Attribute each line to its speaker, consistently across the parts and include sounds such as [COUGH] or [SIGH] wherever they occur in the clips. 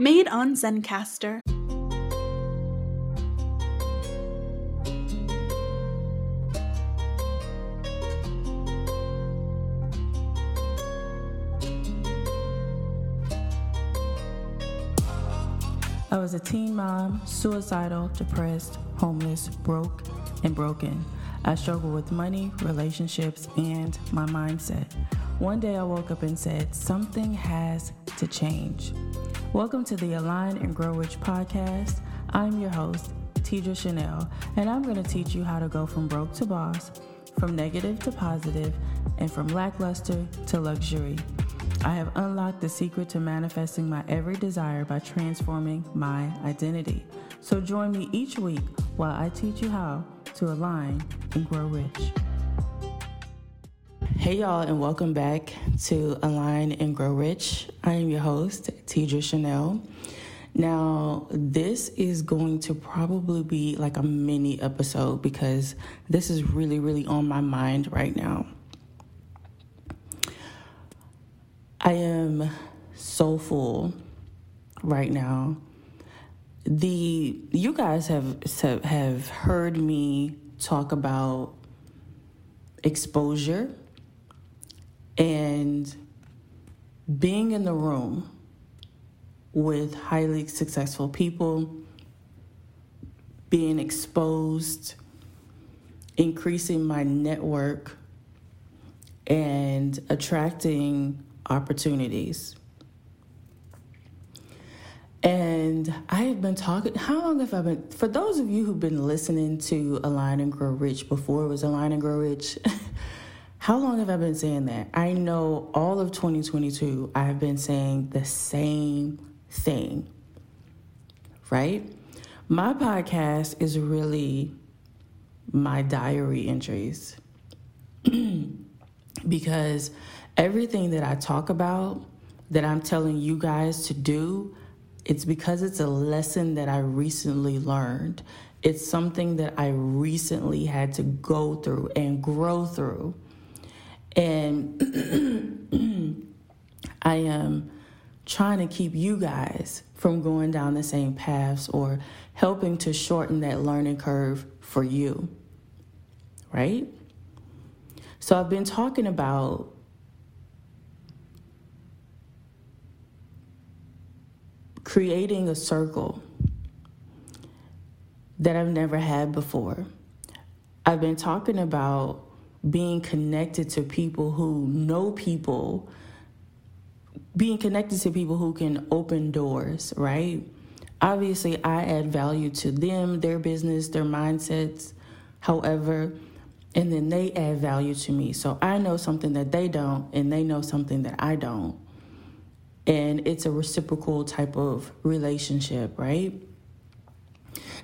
Speaker 1: Made on Zencastr.
Speaker 2: I was a teen mom, suicidal, depressed, homeless, broke, and broken. I struggled with money, relationships, and my mindset. One day I woke up and said, Something has to change. Welcome to the Align and Grow Rich podcast. I'm your host, Tidra Chanel, and I'm going to teach you how to go from broke to boss, from negative to positive, and from lackluster to luxury. I have unlocked the secret to manifesting my every desire by transforming my identity. So join me each week while I teach you how to align and grow rich. Hey, y'all, and welcome back to Align and Grow Rich. I am your host, Tidra Chanel. Now, this is going to probably be like a mini episode because this is really, really on my mind right now. I am so full right now. The you guys have have heard me talk about exposure and being in the room with highly successful people, being exposed, increasing my network, and attracting opportunities. And I have been talking, how long have I been? For those of you who've been listening to Align and Grow Rich before it was Align and Grow Rich, [LAUGHS] how long have I been saying that? I know all of 2022, I have been saying the same thing, right? My podcast is really my diary entries [CLEARS THROAT] because everything that I talk about that I'm telling you guys to do, it's because it's a lesson that I recently learned. It's something that I recently had to go through and grow through. And [CLEARS THROAT] I am trying to keep you guys from going down the same paths or helping to shorten that learning curve for you. Right? So I've been talking about creating a circle that I've never had before. I've been talking about being connected to people who know people, being connected to people who can open doors, right? Obviously, I add value to them, their business, their mindsets, however, and then they add value to me. So I know something that they don't, and they know something that I don't and it's a reciprocal type of relationship, right?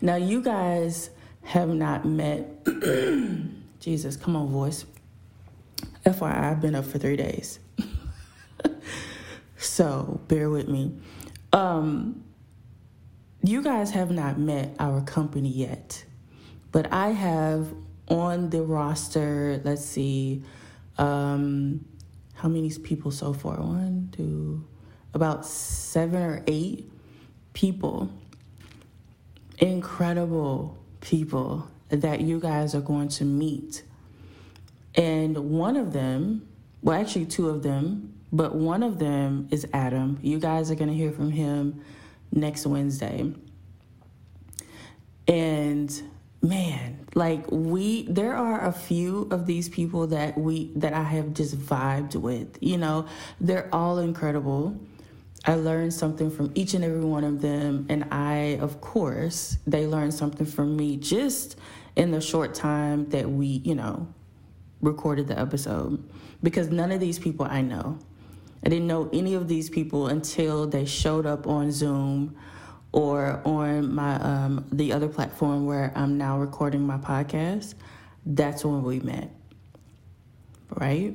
Speaker 2: Now, you guys have not met. [CLEARS THROAT] Jesus, come on, voice. FYI, I've been up for three days. [LAUGHS] so bear with me. Um, you guys have not met our company yet, but I have on the roster, let's see, um, how many people so far? One, two, about seven or eight people, incredible people that you guys are going to meet. And one of them, well, actually, two of them, but one of them is Adam. You guys are going to hear from him next Wednesday. And man, like we there are a few of these people that we that I have just vibed with. You know, they're all incredible. I learned something from each and every one of them. And I, of course, they learned something from me just in the short time that we, you know, recorded the episode. Because none of these people I know. I didn't know any of these people until they showed up on Zoom or on my um, the other platform where I'm now recording my podcast. That's when we met. Right?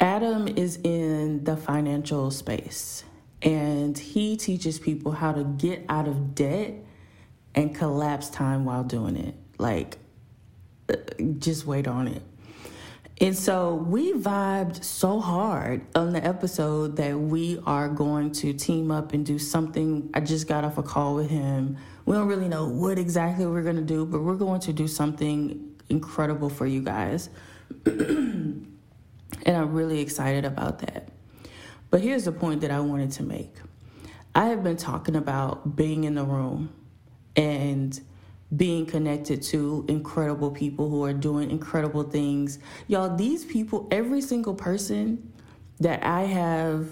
Speaker 2: Adam is in the financial space and he teaches people how to get out of debt and collapse time while doing it. Like, uh, just wait on it. And so we vibed so hard on the episode that we are going to team up and do something. I just got off a call with him. We don't really know what exactly we're going to do, but we're going to do something incredible for you guys. [CLEARS THROAT] and I'm really excited about that. But here's the point that I wanted to make I have been talking about being in the room and being connected to incredible people who are doing incredible things. Y'all, these people, every single person that I have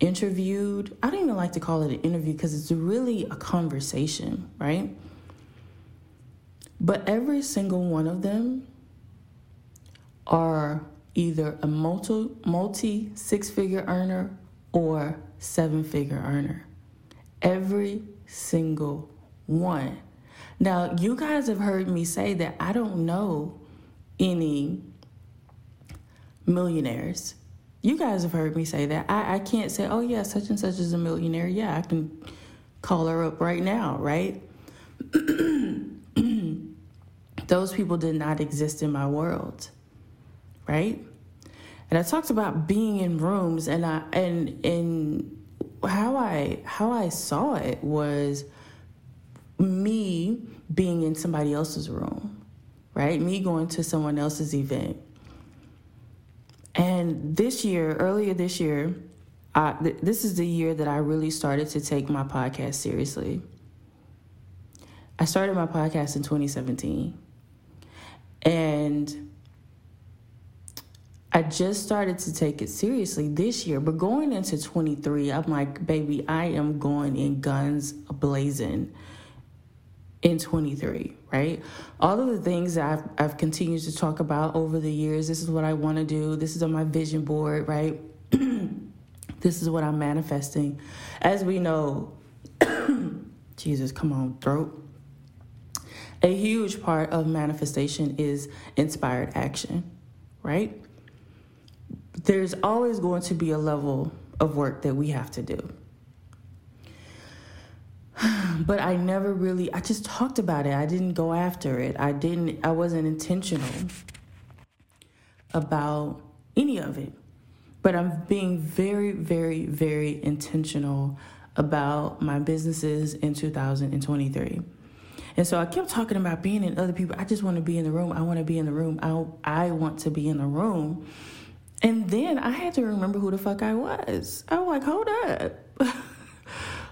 Speaker 2: interviewed, I don't even like to call it an interview because it's really a conversation, right? But every single one of them are either a multi multi six figure earner or seven figure earner. Every single one. Now, you guys have heard me say that I don't know any millionaires. You guys have heard me say that. I, I can't say, oh, yeah, such and such is a millionaire. Yeah, I can call her up right now, right? [CLEARS THROAT] Those people did not exist in my world, right? And I talked about being in rooms and I and and how I how I saw it was me being in somebody else's room, right? Me going to someone else's event. And this year, earlier this year, I, th- this is the year that I really started to take my podcast seriously. I started my podcast in 2017. And I just started to take it seriously this year, but going into 23, I'm like, baby, I am going in guns blazing in 23, right? All of the things that I've, I've continued to talk about over the years this is what I want to do, this is on my vision board, right? [CLEARS THROAT] this is what I'm manifesting. As we know, [COUGHS] Jesus, come on, throat. A huge part of manifestation is inspired action, right? There's always going to be a level of work that we have to do [SIGHS] but I never really I just talked about it. I didn't go after it. I didn't I wasn't intentional about any of it. But I'm being very very very intentional about my businesses in 2023. And so I kept talking about being in other people. I just want to be in the room. I want to be in the room. I I want to be in the room. And then I had to remember who the fuck I was. I was like, hold up. [LAUGHS]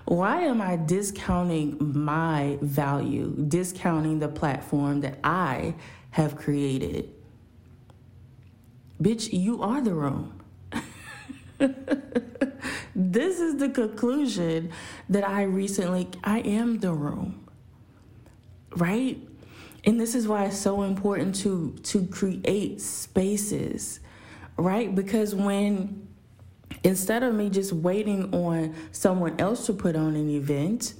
Speaker 2: why am I discounting my value, discounting the platform that I have created? Bitch, you are the room. [LAUGHS] this is the conclusion that I recently I am the room. Right? And this is why it's so important to to create spaces, right? Because when instead of me just waiting on someone else to put on an event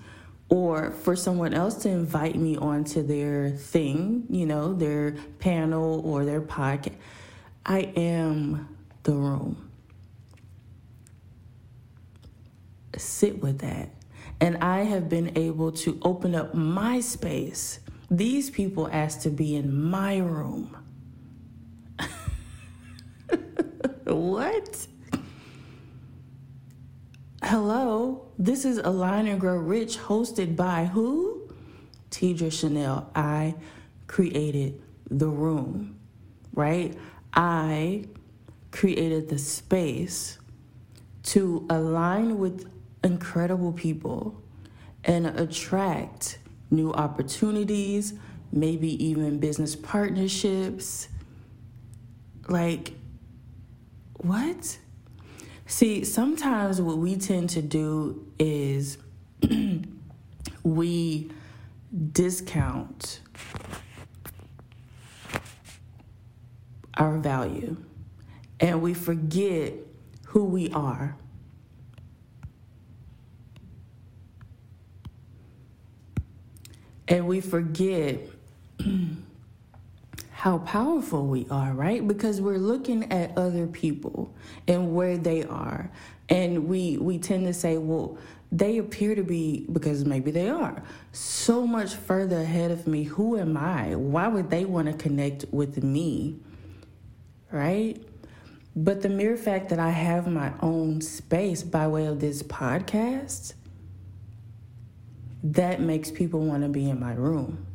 Speaker 2: or for someone else to invite me onto their thing, you know, their panel or their podcast, I am the room. Sit with that. And I have been able to open up my space. These people asked to be in my room. What? Hello, this is Align and Grow Rich, hosted by who? Tidra Chanel. I created the room, right? I created the space to align with incredible people and attract new opportunities, maybe even business partnerships. Like, what? See, sometimes what we tend to do is [CLEARS THROAT] we discount our value and we forget who we are. And we forget [CLEARS THROAT] how powerful we are, right? Because we're looking at other people and where they are. And we we tend to say, well, they appear to be because maybe they are so much further ahead of me. Who am I? Why would they want to connect with me? right? But the mere fact that I have my own space by way of this podcast, that makes people want to be in my room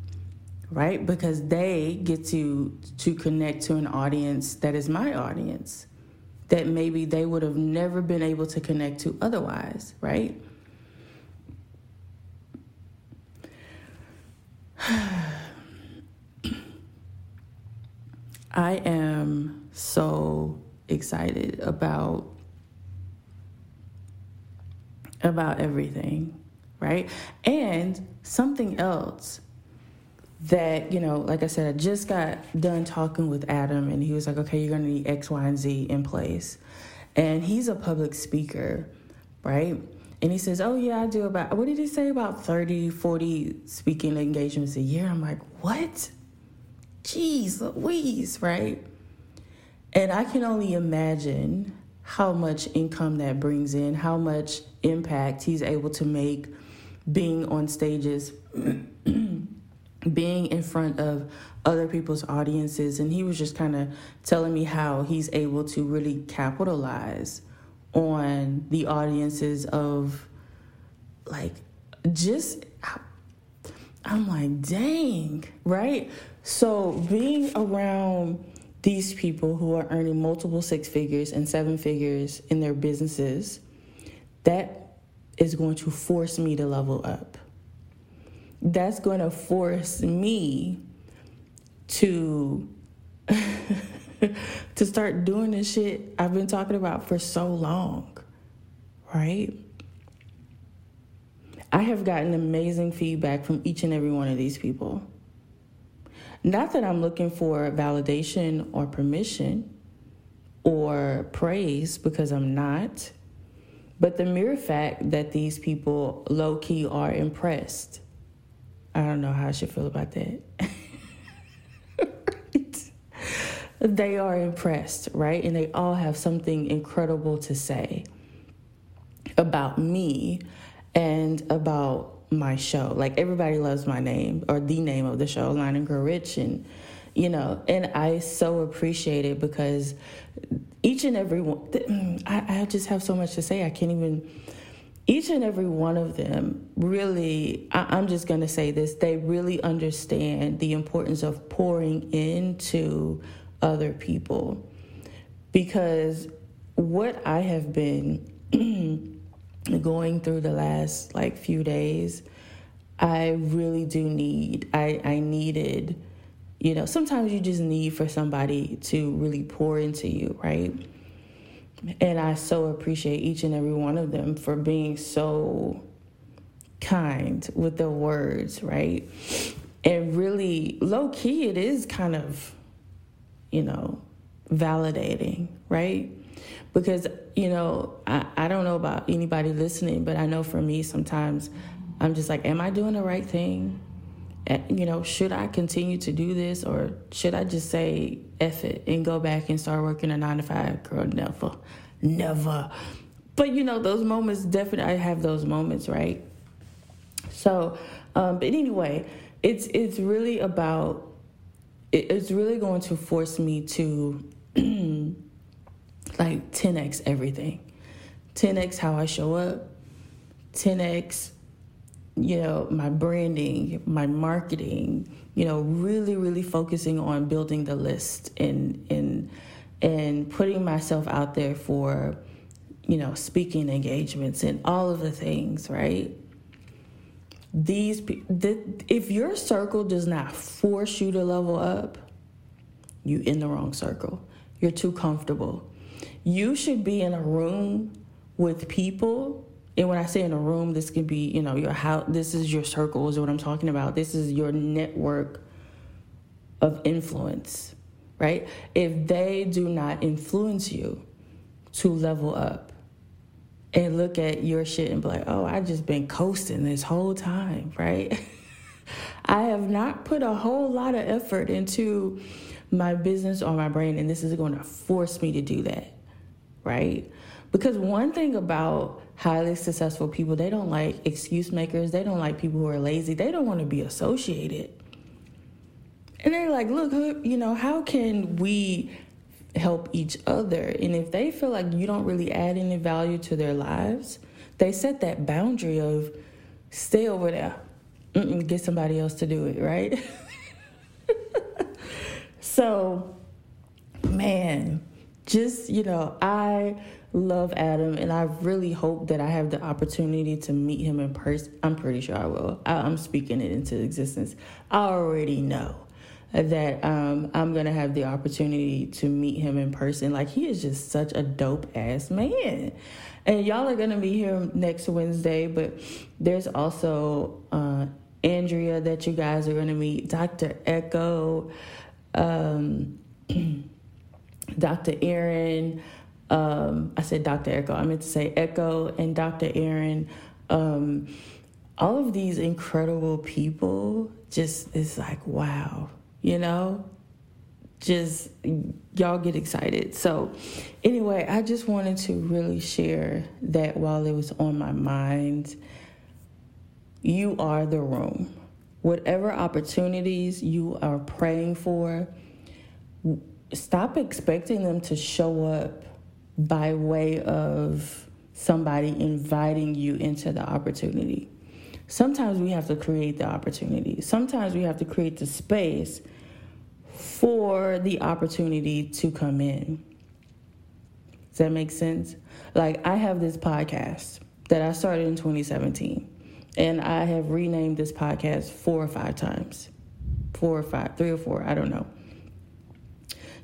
Speaker 2: right because they get to to connect to an audience that is my audience that maybe they would have never been able to connect to otherwise right [SIGHS] I am so excited about about everything, right? And something else that, you know, like I said, I just got done talking with Adam and he was like, okay, you're going to need X, Y, and Z in place. And he's a public speaker, right? And he says, oh, yeah, I do about, what did he say, about 30, 40 speaking engagements a year? I'm like, what? Jeez Louise, right? And I can only imagine how much income that brings in, how much impact he's able to make being on stages, [CLEARS THROAT] being in front of other people's audiences. And he was just kind of telling me how he's able to really capitalize on the audiences of like just I'm like, dang, right? So being around these people who are earning multiple six figures and seven figures in their businesses, that is going to force me to level up. That's going to force me to [LAUGHS] to start doing the shit I've been talking about for so long, right? I have gotten amazing feedback from each and every one of these people. Not that I'm looking for validation or permission or praise, because I'm not, but the mere fact that these people low key are impressed. I don't know how I should feel about that. right? [LAUGHS] They are impressed, right? And they all have something incredible to say about me and about my show. Like everybody loves my name or the name of the show, Align and Grow Rich, and you know, and I so appreciate it because each and every one, mm, I, I just have so much to say. I can't even. Each and every one of them really, I, I'm just going to say this, they really understand the importance of pouring into other people. Because what I have been [CLEARS THROAT] going through the last like few days, I really do need, I, I needed, you know, sometimes you just need for somebody to really pour into you, right? And I so appreciate each and every one of them for being so kind with their words, right? And really, low key, it is kind of, you know, validating, right? because you know I, I don't know about anybody listening but i know for me sometimes i'm just like am i doing the right thing you know should i continue to do this or should i just say F it and go back and start working a nine to five? Girl never never. But you know those moments definitely i have those moments right? So um, but anyway it's it's really about it's really going to force me to [CLEARS THROAT] like 10x everything. 10x how I show up, 10x, you know, my branding, my marketing, you know, really, really focusing on building the list and and and putting myself out there for, you know, speaking engagements and all of the things, right? These the, if your circle does not force you to level up, you in the wrong circle. You're too comfortable you should be in a room with people and when I say in a room, this could be, you know, your house. This is your circles, what I'm talking about. This is your network of influence, right? If they do not influence you to level up and look at your shit and be like, oh, I just been coasting this whole time, right? [LAUGHS] I have not put a whole lot of effort into my business or my brain, and this is going to force me to do that right? Because one thing about highly successful people, they don't like excuse makers, they don't like people who are lazy, they don't want to be associated. And they're like, look, you know, how can we help each other. And if they feel like you don't really add any value to their lives, they set that boundary of stay over there, Mm-mm, get somebody else to do it, right? [LAUGHS] so, man, just, you know, I love Adam and I really hope that I have the opportunity to meet him in person. I'm pretty sure I will. I, am speaking it into existence. I already know that um, I'm gonna have the opportunity to meet him in person. Like he is just such a dope ass man. And y'all are gonna be here next Wednesday, but there's also uh, Andrea that you guys are gonna meet, Dr. Echo, um, [CLEARS THROAT] Dr. Aaron. Um, I said Dr. Echo. I meant to say Echo and Dr. Aaron. Um, all of these incredible people just it's like wow you know just y'all get excited so anyway i just wanted to really share that while it was on my mind you are the room whatever opportunities you are praying for stop expecting them to show up by way of somebody inviting you into the opportunity sometimes we have to create the opportunity sometimes we have to create the space for the opportunity to come in. Does that make sense? Like, I have this podcast that I started in 2017, and I have renamed this podcast four or five times. Four or five, three or four, I don't know.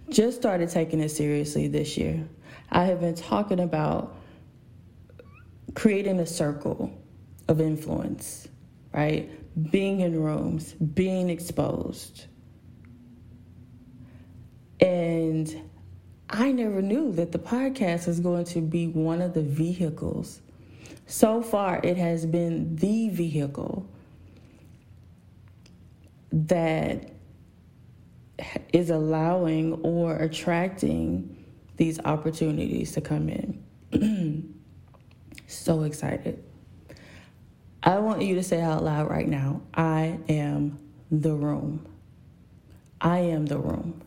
Speaker 2: Just started taking it seriously this year. I have been talking about creating a circle of influence, right? Being in rooms, being exposed and I never knew that the podcast was going to be one of the vehicles. So far, it has been the vehicle that is allowing or attracting these opportunities to come in. [CLEARS THROAT] so excited. I want you to say out loud right now I am the room. I am the room.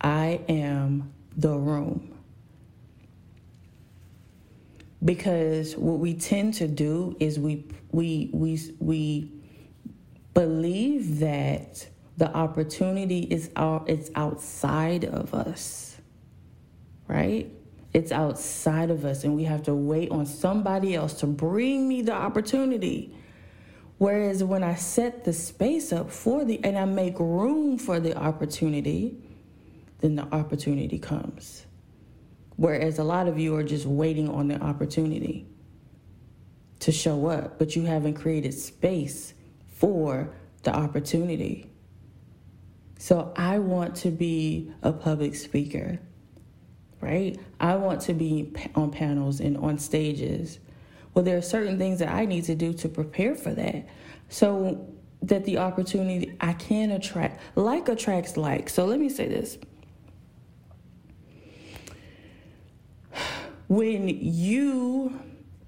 Speaker 2: I am the room. Because what we tend to do is we we we we believe that the opportunity is out it's outside of us. Right? It's outside of us and we have to wait on somebody else to bring me the opportunity. Whereas when I set the space up for the and I make room for the opportunity, then the opportunity comes. Whereas a lot of you are just waiting on the opportunity to show up, but you haven't created space for the opportunity. So I want to be a public speaker, right? I want to be on panels and on stages. Well, there are certain things that I need to do to prepare for that. So that the opportunity I can attract, like attracts like. So let me say this [SIGHS] when you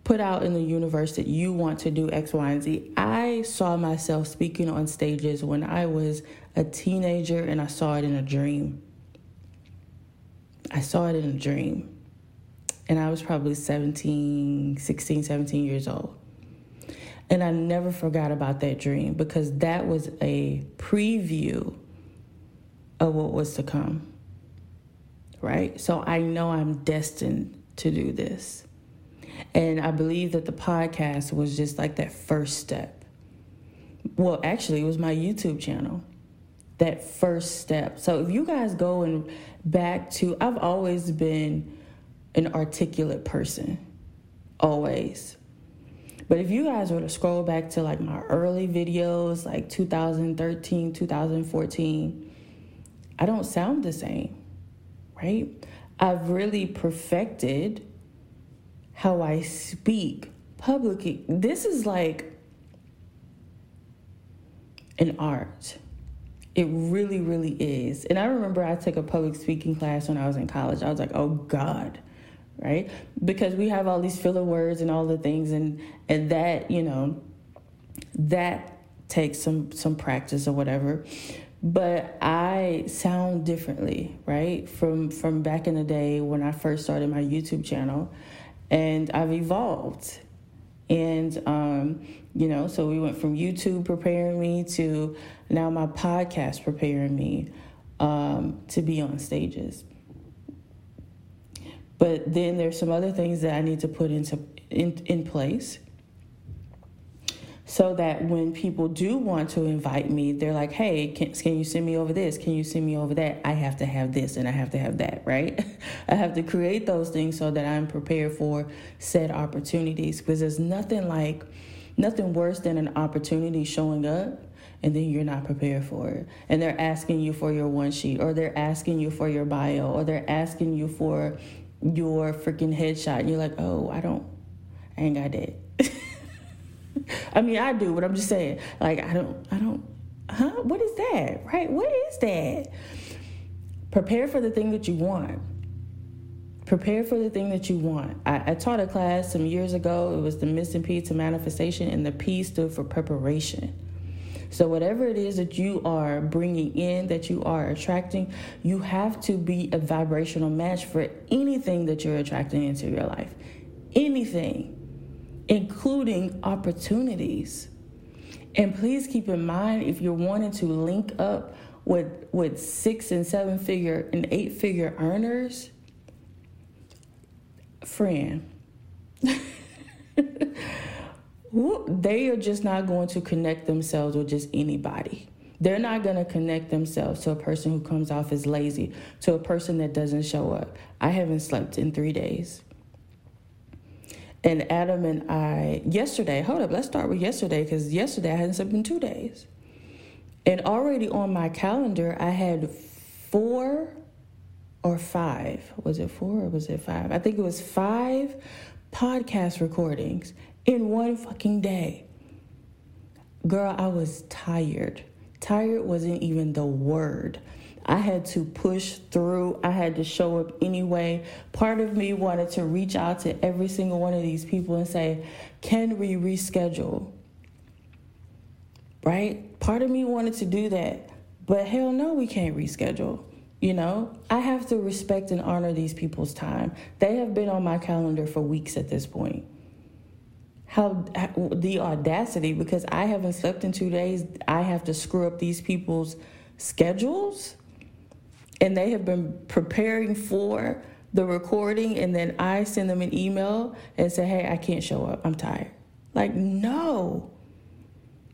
Speaker 2: put out in the universe that you want to do X, Y, and Z, I saw myself speaking on stages when I was a teenager and I saw it in a dream. I saw it in a dream. And I was probably 17, 16, 17 years old. And I never forgot about that dream because that was a preview of what was to come. Right? So I know I'm destined to do this. And I believe that the podcast was just like that first step. Well, actually, it was my YouTube channel. That first step. So if you guys go and back to, I've always been an articulate person, always. But if you guys were to scroll back to like my early videos, like 2013, 2014, I don't sound the same, right? I've really perfected how I speak publicly. This is like an art. It really, really is. And I remember I took a public speaking class when I was in college. I was like, oh God, right? Because we have all these filler words and all the things, and and that you know, that takes some some practice or whatever. but I sound differently, right? From from back in the day when I first started my YouTube channel, and I've evolved, and um, you know, so we went from YouTube preparing me to now my podcast preparing me um, to be on stages. But then there's some other things that I need to put into in, in place so that when people do want to invite me, they're like, hey, can, can you send me over this? Can you send me over that? I have to have this and I have to have that, right? [LAUGHS] I have to create those things so that I'm prepared for said opportunities because there's nothing like, nothing worse than an opportunity showing up and then you're not prepared for it. And they're asking you for your one sheet or they're asking you for your bio or they're asking you for your freaking headshot. And you're like, oh, I don't, I ain't got that. I mean, I do, but I'm just saying, like, I don't, I don't, huh? What is that? Right? What is that? Prepare for the thing that you want. Prepare for the thing that you want. I, I taught a class some years ago. It was the missing P to manifestation, and the P stood for preparation. So, whatever it is that you are bringing in, that you are attracting, you have to be a vibrational match for anything that you're attracting into your life. Anything including opportunities. And please keep in mind if you're wanting to link up with with six and seven figure and eight figure earners, friend. [LAUGHS] they are just not going to connect themselves with just anybody. They're not going to connect themselves to a person who comes off as lazy, to a person that doesn't show up. I haven't slept in three days. And Adam and I, yesterday, hold up, let's start with yesterday because yesterday I hadn't slept in two days. And already on my calendar, I had four or five. Was it four or was it five? I think it was five podcast recordings in one fucking day. Girl, I was tired. Tired wasn't even the word. I had to push through. I had to show up anyway. Part of me wanted to reach out to every single one of these people and say, Can we reschedule? Right? Part of me wanted to do that. But hell no, we can't reschedule. You know, I have to respect and honor these people's time. They have been on my calendar for weeks at this point. How, the audacity, because I haven't slept in two days, I have to screw up these people's schedules and they have been preparing for the recording and then I send them an email and say, "Hey, I can't show up. I'm tired." Like, no.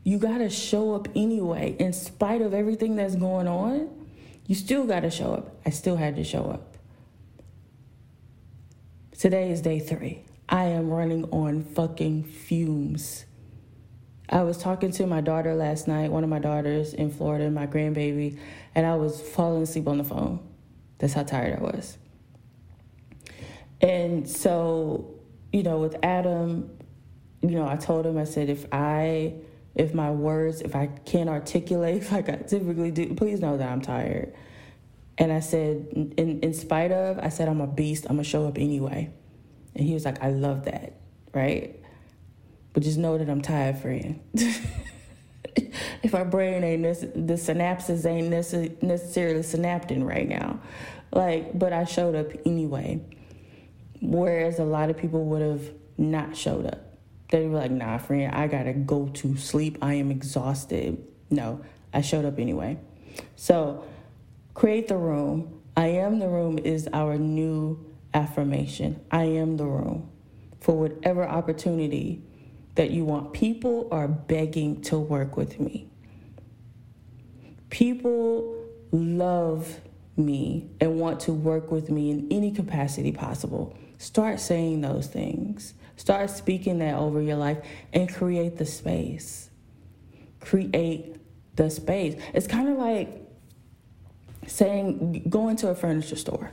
Speaker 2: You got to show up anyway in spite of everything that's going on. You still got to show up. I still had to show up. Today is day 3. I am running on fucking fumes. I was talking to my daughter last night, one of my daughters in Florida, my grandbaby, and I was falling asleep on the phone. That's how tired I was. And so, you know, with Adam, you know, I told him, I said, if I, if my words, if I can't articulate [LAUGHS] like I typically do, please know that I'm tired. And I said, in, in spite of, I said, I'm a beast. I'm to show up anyway. And he was like, I love that, right? But just know that I'm tired, friend. [LAUGHS] if our brain ain't this, the synapses ain't necessarily synapting right now. Like, but I showed up anyway. Whereas a lot of people would have not showed up. They were like, nah, friend, I gotta go to sleep. I am exhausted. No, I showed up anyway. So, create the room. I am the room is our new affirmation. I am the room for whatever opportunity that you want. People are begging to work with me. People love me and want to work with me in any capacity possible. Start saying those things. Start speaking that over your life and create the space. Create the space. It's kind of like saying, go into a furniture store,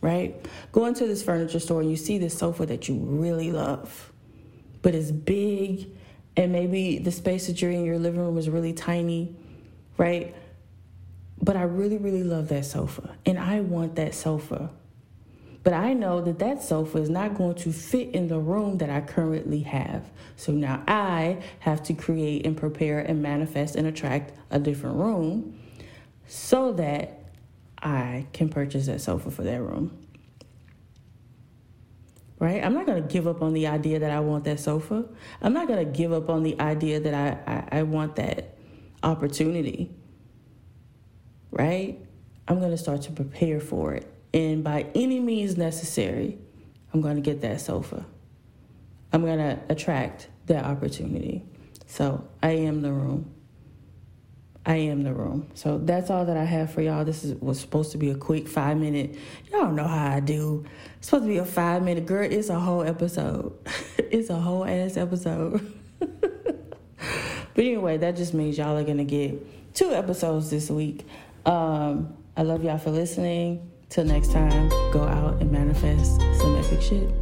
Speaker 2: right? Go into this furniture store and you see this sofa that you really love but it's big and maybe the space that you're in your living room is really tiny, right? But I really, really love that sofa and I want that sofa. But I know that that sofa is not going to fit in the room that I currently have. So now I have to create and prepare and manifest and attract a different room. so that I can purchase that sofa for that room. Right? I'm not going to give up on the idea that I want that sofa. I'm not going to give up on the idea that I, I, I want that opportunity. Right? I'm going to start to prepare for it. And by any means necessary, I'm going to get that sofa. I'm going to attract that opportunity. So I am the room. I am the room. So that's all that I have for y'all. This is, was supposed to be a quick five minute. Y'all know how I do. It's supposed to be a five minute. Girl, it's a whole episode. [LAUGHS] it's a whole ass episode. [LAUGHS] but anyway, that just means y'all are going to get two episodes this week. Um, I love y'all for listening. Till next time, go out and manifest some epic shit.